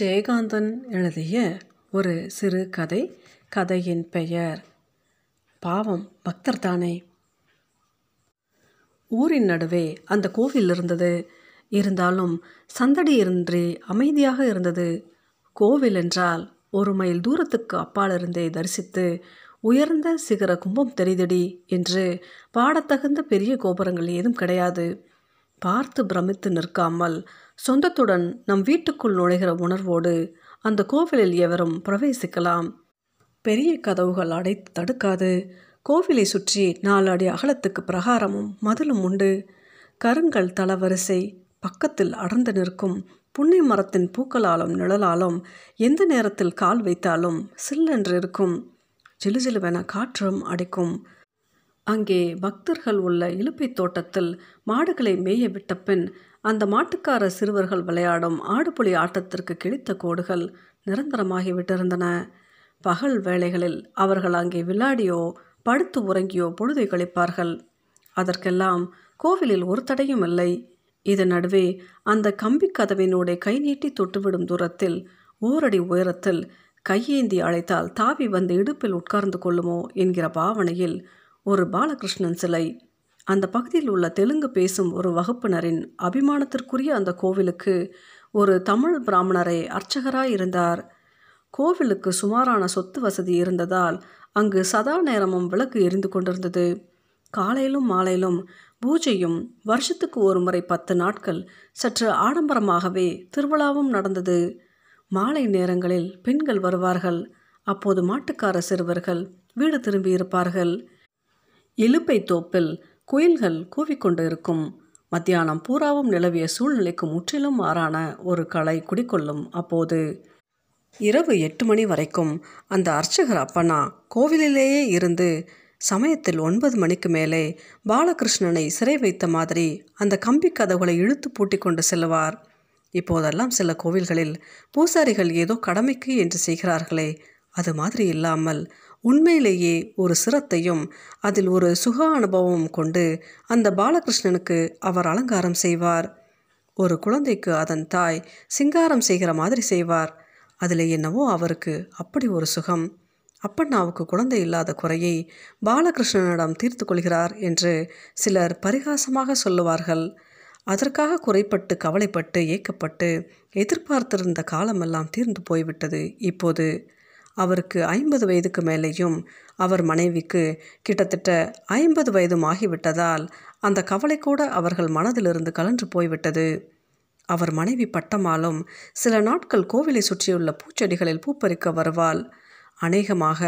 ஜெயகாந்தன் எழுதிய ஒரு சிறு கதை கதையின் பெயர் பாவம் பக்தர் தானே. ஊரின் நடுவே அந்த கோவில் இருந்தது. இருந்தாலும் சந்தடியின்றி அமைதியாக இருந்தது. கோவில் என்றால் ஒரு மைல் தூரத்துக்கு அப்பாலிருந்தே தரிசித்து உயர்ந்த சிகர கும்பம் தெரிதடி என்று பாடத்தகுந்த பெரிய கோபுரங்கள் ஏதும் கிடையாது. பார்த்து பிரமித்து நிற்காமல் சொந்தத்துடன் நம் வீட்டுக்குள் நுழைகிற உணர்வோடு அந்த கோவிலில் எவரும் பிரவேசிக்கலாம். பெரிய கதவுகள் அடைத்து தடுக்காது. கோவிலை சுற்றி நாலு அடி அகலத்துக்கு பிரகாரமும் மதிலும் உண்டு. கருங்கல் தளவரிசை பக்கத்தில் அடர்ந்து நிற்கும் புன்னை மரத்தின் பூக்களாலும் நிழலாலும் எந்த நேரத்தில் கால் வைத்தாலும் சில்லென்று இருக்கும். ஜிலுஜிலுவென காற்றும் அடிக்கும். அங்கே பக்தர்கள் உள்ள இலுப்பை தோட்டத்தில் மாடுகளை மேய விட்ட பின் அந்த மாட்டுக்கார சிறுவர்கள் விளையாடும் ஆடுபுலி ஆட்டத்திற்கு கிழித்த கோடுகள் நிரந்தரமாகி விட்டிருந்தன. பகல் வேளைகளில் அவர்கள் அங்கே விளையாடியோ படுத்து உறங்கியோ பொழுதை கழிப்பார்கள். அதற்கெல்லாம் கோவிலில் ஒரு தடையும் இல்லை. இதன் நடுவே அந்த கம்பி கதவினூடே கை நீட்டி தொட்டுவிடும் தூரத்தில் ஓரடி உயரத்தில் கையேந்தி அழைத்தால் தாவி வந்து இடுப்பில் உட்கார்ந்து கொள்ளுமோ என்கிற பாவனையில் ஒரு பாலகிருஷ்ணன் சிலை. அந்த பகுதியில் உள்ள தெலுங்கு பேசும் ஒரு வகுப்பினரின் அபிமானத்திற்குரிய அந்த கோவிலுக்கு ஒரு தமிழ் பிராமணரை அர்ச்சகராய் இருந்தார். கோவிலுக்கு சுமாரான சொத்து வசதி இருந்ததால் அங்கு சதா நேரமும் விளக்கு எரிந்து கொண்டிருந்தது. காலையிலும் மாலையிலும் பூஜையும் வருஷத்துக்கு ஒரு முறை பத்து நாட்கள் சற்று ஆடம்பரமாகவே திருவிழாவும் நடந்தது. மாலை நேரங்களில் பெண்கள் வருவார்கள். அப்போது மாட்டுக்கார சிறுவர்கள் வீடு திரும்பி இருப்பார்கள் இலுப்பை தோப்பில் குயில்கள் கூவிக்கொண்டு இருக்கும் மத்தியானம் பூராவும் நிலவிய சூழ்நிலைக்கு முற்றிலும் மாறான ஒரு கலை குடிக்கொள்ளும் அப்போது. இரவு எட்டு மணி வரைக்கும் அந்த அர்ச்சகர் அப்பனா கோவிலிலேயே இருந்து சமயத்தில் ஒன்பது மணிக்கு மேலே பாலகிருஷ்ணனை சிறை வைத்த மாதிரி அந்த கம்பி கதவுகளை இழுத்து பூட்டி கொண்டு செல்வார் இப்போதெல்லாம் சில கோவில்களில் பூசாரிகள் ஏதோ கடமைக்கு என்று செய்கிறார்களே அது மாதிரி இல்லாமல் உண்மையிலேயே ஒரு சிரத்தையும் அதில் ஒரு சுக அனுபவமும் கொண்டு அந்த பாலகிருஷ்ணனுக்கு அவர் அலங்காரம் செய்வார். ஒரு குழந்தைக்கு அதன் தாய் சிங்காரம் செய்கிற மாதிரி செய்வார். அதில் என்னவோ அவருக்கு அப்படி ஒரு சுகம். அப்பண்ணாவுக்கு குழந்தை இல்லாத குறையை பாலகிருஷ்ணனிடம் தீர்த்து கொள்கிறார் என்று சிலர் பரிகாசமாக சொல்லுவார்கள். அதற்காக குறைப்பட்டு கவலைப்பட்டு ஏக்கப்பட்டு எதிர்பார்த்திருந்த காலமெல்லாம் தீர்ந்து போய்விட்டது. இப்போது அவருக்கு ஐம்பது வயதுக்கு மேலேயும் அவர் மனைவிக்கு கிட்டத்தட்ட ஐம்பது வயதும் ஆகிவிட்டதால் அந்த கவலை கூட அவர்கள் மனதிலிருந்து கலன்று போய்விட்டது. அவர் மனைவி பட்டமாலும் சில நாட்கள் கோவிலை சுற்றியுள்ள பூச்செடிகளில் பூப்பறிக்க வருவாள். அநேகமாக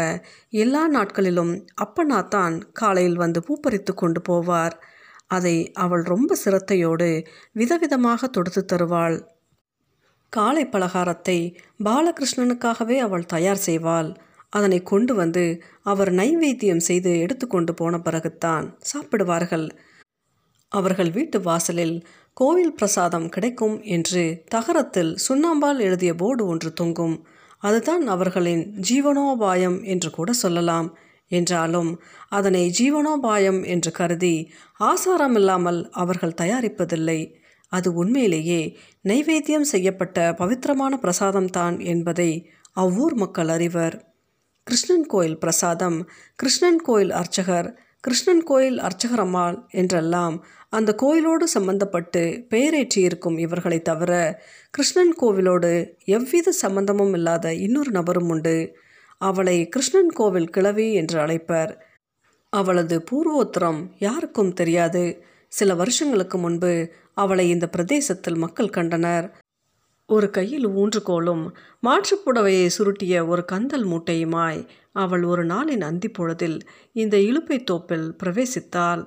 எல்லா நாட்களிலும் அப்பனா தான் காலையில் வந்து பூப்பறித்து கொண்டு போவார். அதை அவள் ரொம்ப சிரத்தையோடு விதவிதமாக தொடுத்து தருவாள். காலை பலகாரத்தை பாலகிருஷ்ணனுக்காகவே அவள் தயார் செய்வாள். அதனை கொண்டு வந்து அவர் நைவேத்தியம் செய்து எடுத்துக்கொண்டு போன பிறகுத்தான் சாப்பிடுவார்கள். அவர்கள் வீட்டு வாசலில் கோவில் பிரசாதம் கிடைக்கும் என்று தகரத்தில் சுண்ணாம்பால் எழுதிய போர்டு ஒன்று தொங்கும். அதுதான் அவர்களின் ஜீவனோபாயம் என்று கூட சொல்லலாம். என்றாலும் அதனை ஜீவனோபாயம் என்று கருதி ஆசாரமில்லாமல் அவர்கள் தயாரிப்பதில்லை. அது உண்மையிலேயே நைவேத்தியம் செய்யப்பட்ட பவித்திரமான பிரசாதம்தான் என்பதை அவ்வூர் மக்கள் அறிவர். கிருஷ்ணன் கோயில் பிரசாதம் கிருஷ்ணன் கோயில் அர்ச்சகர் கிருஷ்ணன் கோயில் அர்ச்சகரம்மாள் என்றெல்லாம் அந்த கோயிலோடு சம்பந்தப்பட்டு பெயரேற்றியிருக்கும் இவர்களை தவிர கிருஷ்ணன் கோவிலோடு எவ்வித சம்பந்தமும் இல்லாத இன்னொரு நபரும் உண்டு. அவளை கிருஷ்ணன் கோவில் கிழவி என்று அழைப்பர். அவளது பூர்வோத்திரம் யாருக்கும் தெரியாது. சில வருஷங்களுக்கு முன்பு அவளை இந்த பிரதேசத்தில் மக்கள் கண்டனர். ஒரு கையில் ஊன்றுகோலும் மாற்றுப்புடவையை சுருட்டிய ஒரு கந்தல் மூட்டையுமாய் அவள் ஒரு நாளின் அந்தி பொழுதில் இந்த இழுப்பை தோப்பில் பிரவேசித்தாள்.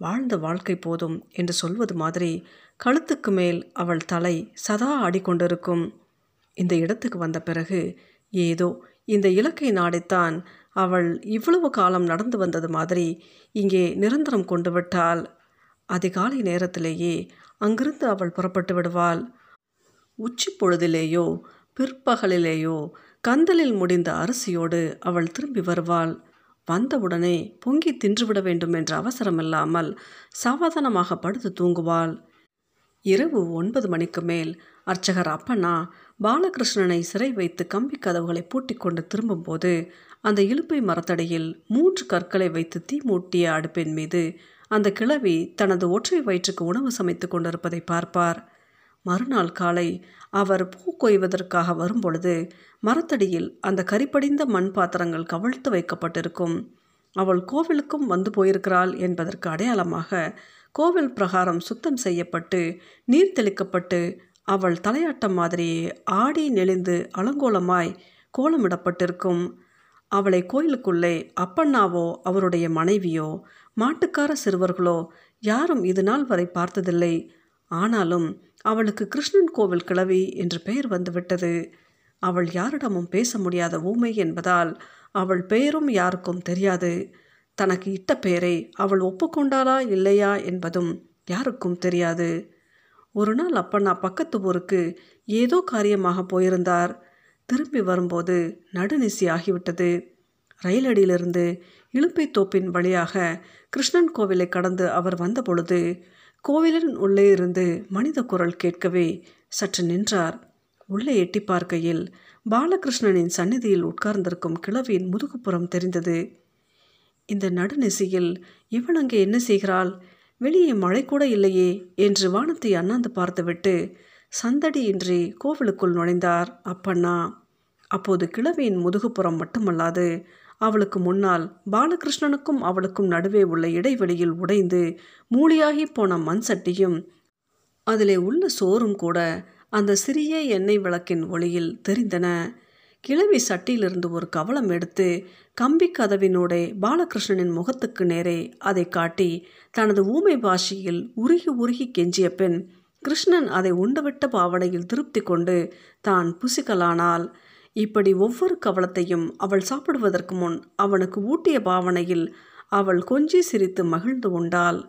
வாழ்ந்த வாழ்க்கை போதும் என்று சொல்வது மாதிரி கழுத்துக்கு மேல் அவள் தலை சதா ஆடிக்கொண்டிருக்கும். இந்த இடத்துக்கு வந்த பிறகு ஏதோ இந்த இலக்கை நாடித்தான் அவள் இவ்வளவு காலம் நடந்து வந்தது மாதிரி இங்கே நிரந்தரம் கொண்டு விட்டாள். அதிகாலை நேரத்திலேயே அங்கிருந்து அவள் புறப்பட்டு விடுவாள். உச்சி பொழுதிலேயோ பிற்பகலிலேயோ கந்தலில் முடிந்த அரிசியோடு அவள் திரும்பி வருவாள். வந்தவுடனே பொங்கி தின்றுவிட வேண்டும் என்ற அவசரமில்லாமல் சாவதானமாக படுத்து தூங்குவாள். இரவு ஒன்பது மணிக்கு மேல் அர்ச்சகர் அப்பண்ணா பாலகிருஷ்ணனை சிறை வைத்து கம்பி கதவுகளை பூட்டி கொண்டு திரும்பும்போது அந்த இலுப்பை மரத்தடியில் மூன்று கற்களை வைத்து தீ மூட்டிய அடுப்பின் மீது அந்த கிழவி தனது ஒற்றை வயிற்றுக்கு உணவு சமைத்து கொண்டிருப்பதை பார்ப்பார். மறுநாள் காலை அவர் பூ கொய்வதற்காக வரும்பொழுது மரத்தடியில் அந்த கரிப்படிந்த மண் பாத்திரங்கள் கவிழ்த்து வைக்கப்பட்டிருக்கும். அவள் கோவிலுக்கும் வந்து போயிருக்கிறாள் என்பதற்கு அடையாளமாக கோவில் பிரகாரம் சுத்தம் செய்யப்பட்டு நீர் தெளிக்கப்பட்டு அவள் தலையாட்டம் மாதிரியே ஆடி நெளிந்து அலங்கோலமாய் கோலமிடப்பட்டிருக்கும். அவளை கோயிலுக்குள்ளே அப்பண்ணாவோ அவருடைய மனைவியோ மாட்டுக்கார சிறுவர்களோ யாரும் இது நாள் வரை பார்த்ததில்லை. ஆனாலும் அவளுக்கு கிருஷ்ணன் கோவில் கிழவி என்று பெயர் வந்துவிட்டது. அவள் யாரிடமும் பேச முடியாத ஊமை என்பதால் அவள் பெயரும் யாருக்கும் தெரியாது. தனக்கு இட்ட பெயரை அவள் ஒப்புக்கொண்டாளா இல்லையா என்பதும் யாருக்கும் தெரியாது. ஒரு நாள் அப்பண்ணா பக்கத்து ஊருக்கு ஏதோ காரியமாக போயிருந்தார். திரும்பி வரும்போது நடுநிசி ஆகிவிட்டது. ரயிலடியிலிருந்து இழுப்பை தோப்பின் வழியாக கிருஷ்ணன் கோவிலை கடந்து அவர் வந்தபொழுது கோவிலின் உள்ளே இருந்து மனித குரல் கேட்கவே சற்று நின்றார். உள்ளே எட்டி பார்க்கையில் பாலகிருஷ்ணனின் சந்நிதியில் உட்கார்ந்திருக்கும் கிழவியின் முதுகுப்புறம் தெரிந்தது. இந்த நடுநிசையில் இவள் அங்கே என்ன செய்கிறாள்? வெளியே மழை கூட இல்லையே என்று வானத்தை அண்ணாந்து பார்த்துவிட்டு சந்தடியின்றி கோவிலுக்குள் நுழைந்தார் அப்பண்ணா. அப்போது கிழவியின் முதுகுப்புறம் மட்டுமல்லாது அவளுக்கு முன்னால் பாலகிருஷ்ணனுக்கும் அவளுக்கும் நடுவே உள்ள இடைவெளியில் உடைந்து மூலியாகி போன மண் சட்டியும் அதிலே உள்ள சோறும் கூட அந்த சிறிய எண்ணெய் விளக்கின் ஒளியில் தெரிந்தன. கிழவி சட்டியிலிருந்து ஒரு கவளம் எடுத்து கம்பி கதவினோடே பாலகிருஷ்ணனின் முகத்துக்கு நேரே அதை காட்டி தனது ஊமை பாஷையில் உருகி உருகி கெஞ்சிய பெண் கிருஷ்ணன் அதை உண்டுவிட்ட பாவனையில் திருப்தி கொண்டு தான் புசிக்கலானால் இப்படி ஒவ்வொரு கவலத்தையும் அவள் சாப்பிடுவதற்கு முன் அவனுக்கு ஊட்டிய பாவனையில் அவள் கொஞ்சி சிரித்து மகிழ்ந்து உண்டாள்.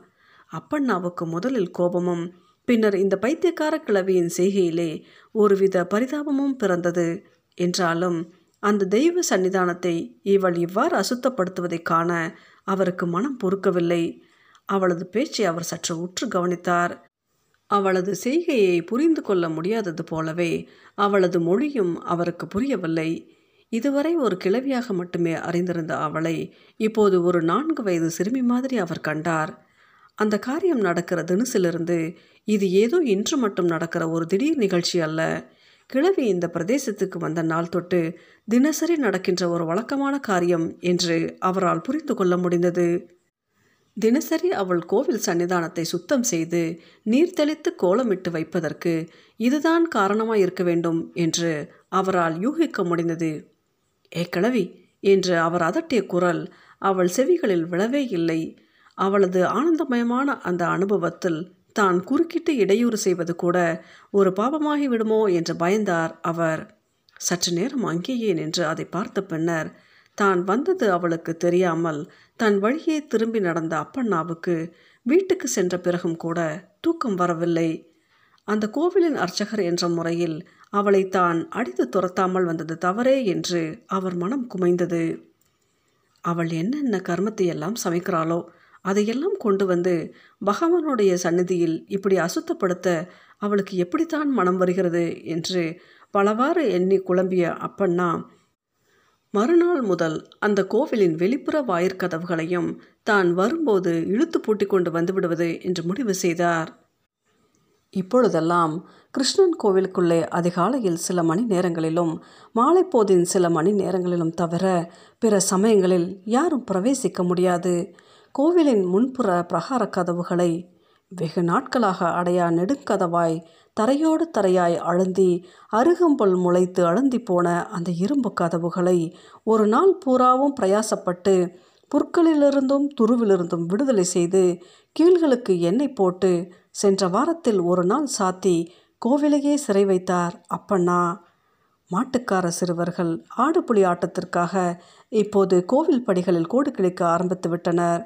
அப்பண்ணாவுக்கு முதலில் கோபமும் பின்னர் இந்த பைத்தியக்கார கிளவியின் செய்கையிலே ஒருவித பரிதாபமும் பிறந்தது. என்றாலும் அந்த தெய்வ சன்னிதானத்தை இவள் இவ்வாறு அசுத்தப்படுத்துவதைக் காண அவருக்கு மனம் பொறுக்கவில்லை. அவளது பேச்சை அவர் சற்று உற்று கவனித்தார். அவளது செய்கையை புரிந்து கொள்ள முடியாதது போலவே அவளது மொழியும் அவருக்கு புரியவில்லை. இதுவரை ஒரு கிழவியாக மட்டுமே அறிந்திருந்த அவளை இப்போது ஒரு நான்கு வயது சிறுமி மாதிரி அவர் கண்டார். அந்த காரியம் நடக்கிற தினசிலிருந்து இது ஏதோ இன்று மட்டும் நடக்கிற ஒரு திடீர் நிகழ்ச்சி அல்ல. கிழவி இந்த பிரதேசத்துக்கு வந்த நாள் தொட்டு தினசரி நடக்கின்ற ஒரு வழக்கமான காரியம் என்று அவரால் புரிந்து கொள்ள முடிந்தது. தினசரி அவள் கோவில் சன்னிதானத்தை சுத்தம் செய்து நீர் தெளித்து கோலமிட்டு வைப்பதற்கு இதுதான் காரணமாய் இருக்க வேண்டும் என்று அவரால் யூகிக்க முடிந்தது. ஏ கிழவி என்று அவர் அதட்டிய குரல் அவள் செவிகளில் விழவே இல்லை. அவளது ஆனந்தமயமான அந்த அனுபவத்தில் தான் குறுக்கிட்டு இடையூறு செய்வது கூட ஒரு பாபமாகி விடுமோ என்று பயந்தார் அவர். சற்று நேரம் அங்கேயே நின்று அதை பார்த்த பின்னர் தான் வந்தது அவளுக்கு தெரியாமல் தன் வழியே திரும்பி நடந்த அப்பண்ணாவுக்கு வீட்டுக்கு சென்ற பிறகும் கூட தூக்கம் வரவில்லை. அந்த கோவிலின் அர்ச்சகர் என்ற முறையில் அவளை தான் அடித்து துரத்தாமல் வந்தது தவறே என்று அவர் மனம் குமைந்தது. அவள் என்னென்ன கர்மத்தை எல்லாம் சமைக்கிறாளோ அதையெல்லாம் கொண்டு வந்து பகவானுடைய சந்நிதியில் இப்படி அசுத்தப்படுத்த அவளுக்கு எப்படித்தான் மனம் வருகிறது என்று பலவாறு எண்ணி குழம்பிய அப்பண்ணா மறுநாள் முதல் அந்த கோவிலின் வெளிப்புற வாயிற்கதவுகளையும் தான் வரும்போது இழுத்து பூட்டி கொண்டு வந்துவிடுவது என்று முடிவு செய்தார். இப்பொழுதெல்லாம் கிருஷ்ணன் கோவிலுக்குள்ளே அதிகாலையில் சில மணி நேரங்களிலும் மாலைப்போதின் சில மணி நேரங்களிலும் தவிர பிற சமயங்களில் யாரும் பிரவேசிக்க முடியாது. கோவிலின் முன்புற பிரகார கதவுகளை வெகு நாட்களாக அடையா நெடுங்கதவாய் தரையோடு தரையாய் அழுந்தி அருகம்புல் முளைத்து அழுந்தி போன அந்த இரும்பு கதவுகளை ஒரு நாள் பூராவும் பிரயாசப்பட்டு புற்களிலிருந்தும் துருவிலிருந்தும் விடுதலை செய்து கீழ்களுக்கு எண்ணெய் போட்டு சென்ற வாரத்தில் ஒரு நாள் சாத்தி கோவிலையே சிறை வைத்தார் அப்பண்ணா. மாட்டுக்கார சிறுவர்கள் ஆடுபுலி ஆட்டத்திற்காக இப்போது கோவில் படிகளில் கோடு கிழிக்க ஆரம்பித்து விட்டனர்.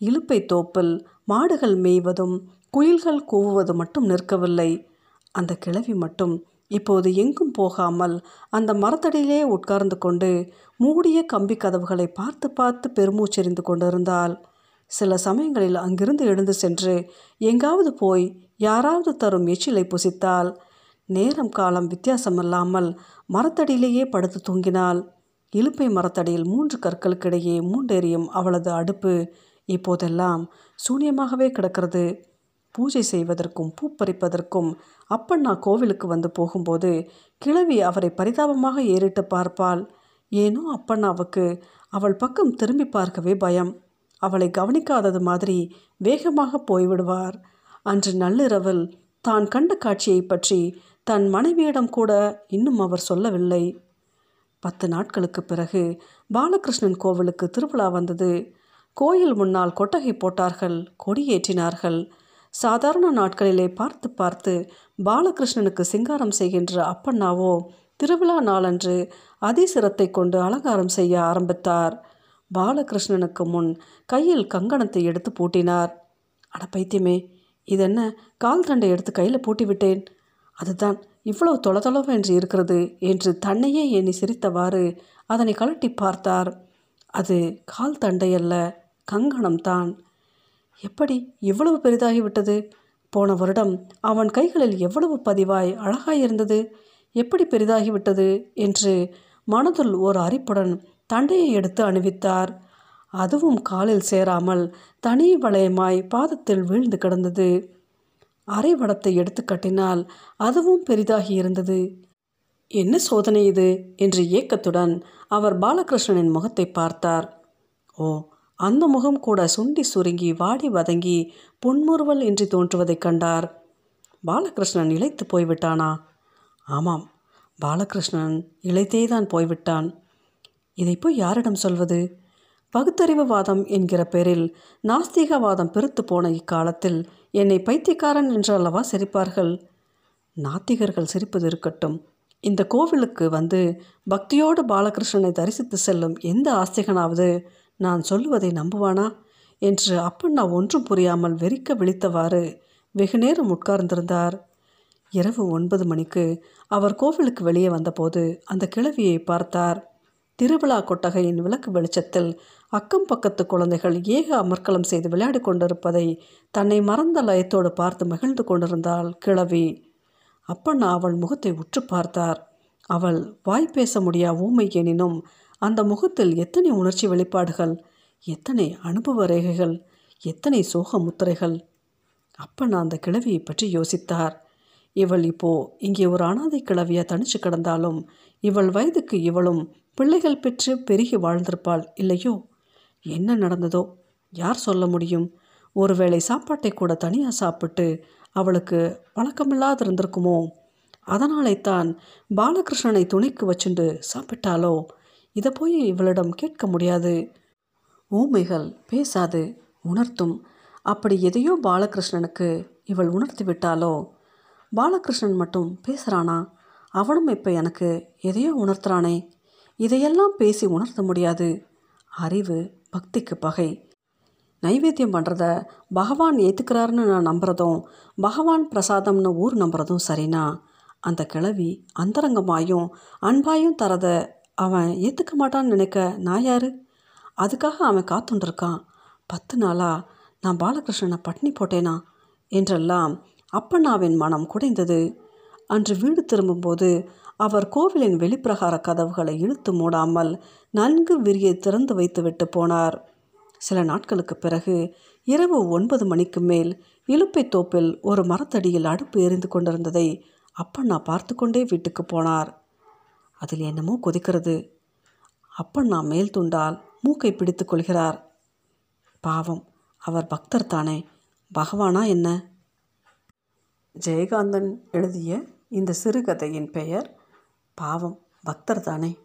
இலுப்பை தோப்பில் மாடுகள் மேய்வதும் குயில்கள் கூவுவது மட்டும் நிற்கவில்லை. அந்த கிழவி மட்டும் இப்போது எங்கும் போகாமல் அந்த மரத்தடியிலே உட்கார்ந்து கொண்டு மூடிய கம்பி கதவுகளை பார்த்து பார்த்து பெருமூச்செறிந்து கொண்டிருந்தாள். சில சமயங்களில் அங்கிருந்து எழுந்து சென்று எங்காவது போய் யாராவது தரும் எச்சிலை புசித்தாள். நேரம் காலம் வித்தியாசமில்லாமல் மரத்தடியிலேயே படுத்து தூங்கினாள். இலுப்பை மரத்தடியில் மூன்று கற்களுக்கிடையே மூண்டெறியும் அவளது அடுப்பு இப்போதெல்லாம் சூனியமாகவே கிடக்கிறது. பூஜை செய்வதற்கும் பூ பறிப்பதற்கும் அப்பண்ணா கோவிலுக்கு வந்து போகும்போது கிழவி அவரை பரிதாபமாக ஏறிட்டு பார்ப்பாள். ஏனோ அப்பண்ணாவுக்கு அவள் பக்கம் திரும்பி பார்க்கவே பயம். அவளை கவனிக்காதது மாதிரி வேகமாக போய்விடுவார். அன்று நள்ளிரவில் தான் கண்ட காட்சியை பற்றி தன் மனைவியிடம் கூட இன்னும் அவர் சொல்லவில்லை. பத்து நாட்களுக்கு பிறகு பாலகிருஷ்ணன் கோவிலுக்கு திருவிழா வந்தது. கோயில் முன்னால் கொட்டகை போட்டார்கள் கொடியேற்றினார்கள். சாதாரண நாட்களிலே பார்த்து பார்த்து பாலகிருஷ்ணனுக்கு சிங்காரம் செய்கின்ற அப்பண்ணாவோ திருவிழா நாளன்று அதிசிரத்தை கொண்டு அலங்காரம் செய்ய ஆரம்பித்தார். பாலகிருஷ்ணனுக்கு முன் கையில் கங்கணத்தை எடுத்து பூட்டினார். அட பைத்தியமே இதென்ன கால் தண்டை எடுத்து கையில் பூட்டி விட்டேன் அதுதான் இவ்வளவு தொலதொலவென்று இருக்கிறது என்று தன்னையே எண்ணி சிரித்தவாறு அதனை கலட்டி பார்த்தார். அது கால் தண்டையல்ல. கங்கணம்தான் எப்படி இவ்வளவு பெரிதாகிவிட்டது? போன வருடம் அவன் கைகளில் எவ்வளவு பதிவாய் அழகாயிருந்தது. எப்படி பெரிதாகிவிட்டது என்று மனதுள் ஒரு அரிப்புடன் தண்டையை எடுத்து அணிவித்தார். அதுவும் காலில் சேராமல் தனி வளையமாய் பாதத்தில் வீழ்ந்து கிடந்தது. அரை வடத்தை எடுத்து கட்டினால் அதுவும் பெரிதாகி இருந்தது என்ன சோதனை இது? என்று ஏக்கத்துடன் அவர் பாலகிருஷ்ணனின் முகத்தை பார்த்தார். ஓ அந்த முகம் கூட சுண்டி சுருங்கி வாடி வதங்கி புன்முறுவல் இன்றி தோன்றுவதைக் கண்டார். பாலகிருஷ்ணன் இழைத்து போய்விட்டானா? ஆமாம் பாலகிருஷ்ணன் இழைத்தேதான் போய்விட்டான். இதை போய் யாரிடம் சொல்வது? பகுத்தறிவுவாதம் என்கிற பேரில் நாஸ்திகவாதம் பெருத்து போன இக்காலத்தில் என்னை பைத்தியக்காரன் என்று அல்லவா சிரிப்பார்கள்? நாத்திகர்கள் சிரிப்பது இருக்கட்டும். இந்த கோவிலுக்கு வந்து பக்தியோடு பாலகிருஷ்ணனை தரிசித்து செல்லும் எந்த ஆஸ்திகனாவது நான் சொல்லுவதை நம்புவானா? என்று அப்பண்ணா ஒன்றும் புரியாமல் வெறிக்க விழித்தவாறு வெகு நேரம் உட்கார்ந்திருந்தார். இரவு ஒன்பது மணிக்கு அவர் கோவிலுக்கு வெளியே வந்தபோது அந்த கிழவியை பார்த்தார். திருவிழா கொட்டகையின் விளக்கு வெளிச்சத்தில் அக்கம் பக்கத்து குழந்தைகள் ஏக அமர்க்கலம் செய்து விளையாடி கொண்டிருப்பதை தன்னை மறந்த லயத்தோடு பார்த்து மகிழ்ந்து கொண்டிருந்தாள் கிழவி. அப்பண்ணா அவள் முகத்தை உற்று பார்த்தார். அவள் வாய் பேச முடியா ஊமை எனினும் அந்த முகத்தில் எத்தனை உணர்ச்சி வெளிப்பாடுகள் எத்தனை அனுபவ ரேகைகள் எத்தனை சோக முத்திரைகள். அப்பன் அந்த கிழவியை பற்றி யோசித்தார். இவள் இப்போ இங்கே ஒரு அனாதை கிழவியா தனிச்சு கிடந்தாலும் இவள் வயதுக்கு இவளும் பிள்ளைகள் பெற்று பெருகி வாழ்ந்திருப்பாள் இல்லையோ? என்ன நடந்ததோ? யார் சொல்ல முடியும்? ஒருவேளை சாப்பாட்டை கூட தனியாக சாப்பிட்டு அவளுக்கு பழக்கமில்லாது இருந்திருக்குமோ அதனாலே தான் பாலகிருஷ்ணனை துணைக்கு வச்சுண்டு சாப்பிட்டாலோ? இதை போய் இவளிடம் கேட்க முடியாது. ஊமைகள் பேசாது உணர்த்தும். அப்படி எதையோ பாலகிருஷ்ணனுக்கு இவள் உணர்த்தி விட்டாலோ? பாலகிருஷ்ணன் மட்டும் பேசுகிறானா அவனும் இப்போ எனக்கு எதையோ உணர்த்துறானே? இதையெல்லாம் பேசி உணர்த்த முடியாது. அறிவு பக்திக்கு பகை. நைவேத்தியம் பண்ணுறத பகவான் ஏற்றுக்கிறாருன்னு நான் நம்புறதும் பகவான் பிரசாதம்னு ஊர் நம்புறதும் சரினா? அந்த கிழவி அந்தரங்கமாயும் அன்பாயும் தரத அவன் ஏற்றுக்க மாட்டான்னு நினைக்க நான் யாரு? அதுக்காக அவன் காத்துண்டிருக்கான். பத்து நாளாக நான் பாலகிருஷ்ணனை பட்னி போட்டேனா? என்றெல்லாம் அப்பண்ணாவின் மனம் குடைந்தது. அன்று வீடு திரும்பும்போது அவர் கோவிலின் வெளிப்பிரகார கதவுகளை இழுத்து மூடாமல் நன்கு விரிய திறந்து வைத்துவிட்டு போனார். சில நாட்களுக்கு பிறகு இரவு ஒன்பது மணிக்கு மேல் இலுப்பை தோப்பில் ஒரு மரத்தடியில் அடுப்பு எரிந்து கொண்டிருந்ததை அப்பண்ணா பார்த்து கொண்டே வீட்டுக்கு போனார். அதில் என்னமோ கொதிக்கிறது. அப்பண்ணா மேல் துண்டால் மூக்கை பிடித்து கொள்கிறார். பாவம் அவர் பக்தர் தானே. பகவானா என்ன? ஜெயகாந்தன் எழுதிய இந்த சிறுகதையின் பெயர் பாவம் பக்தர் தானே.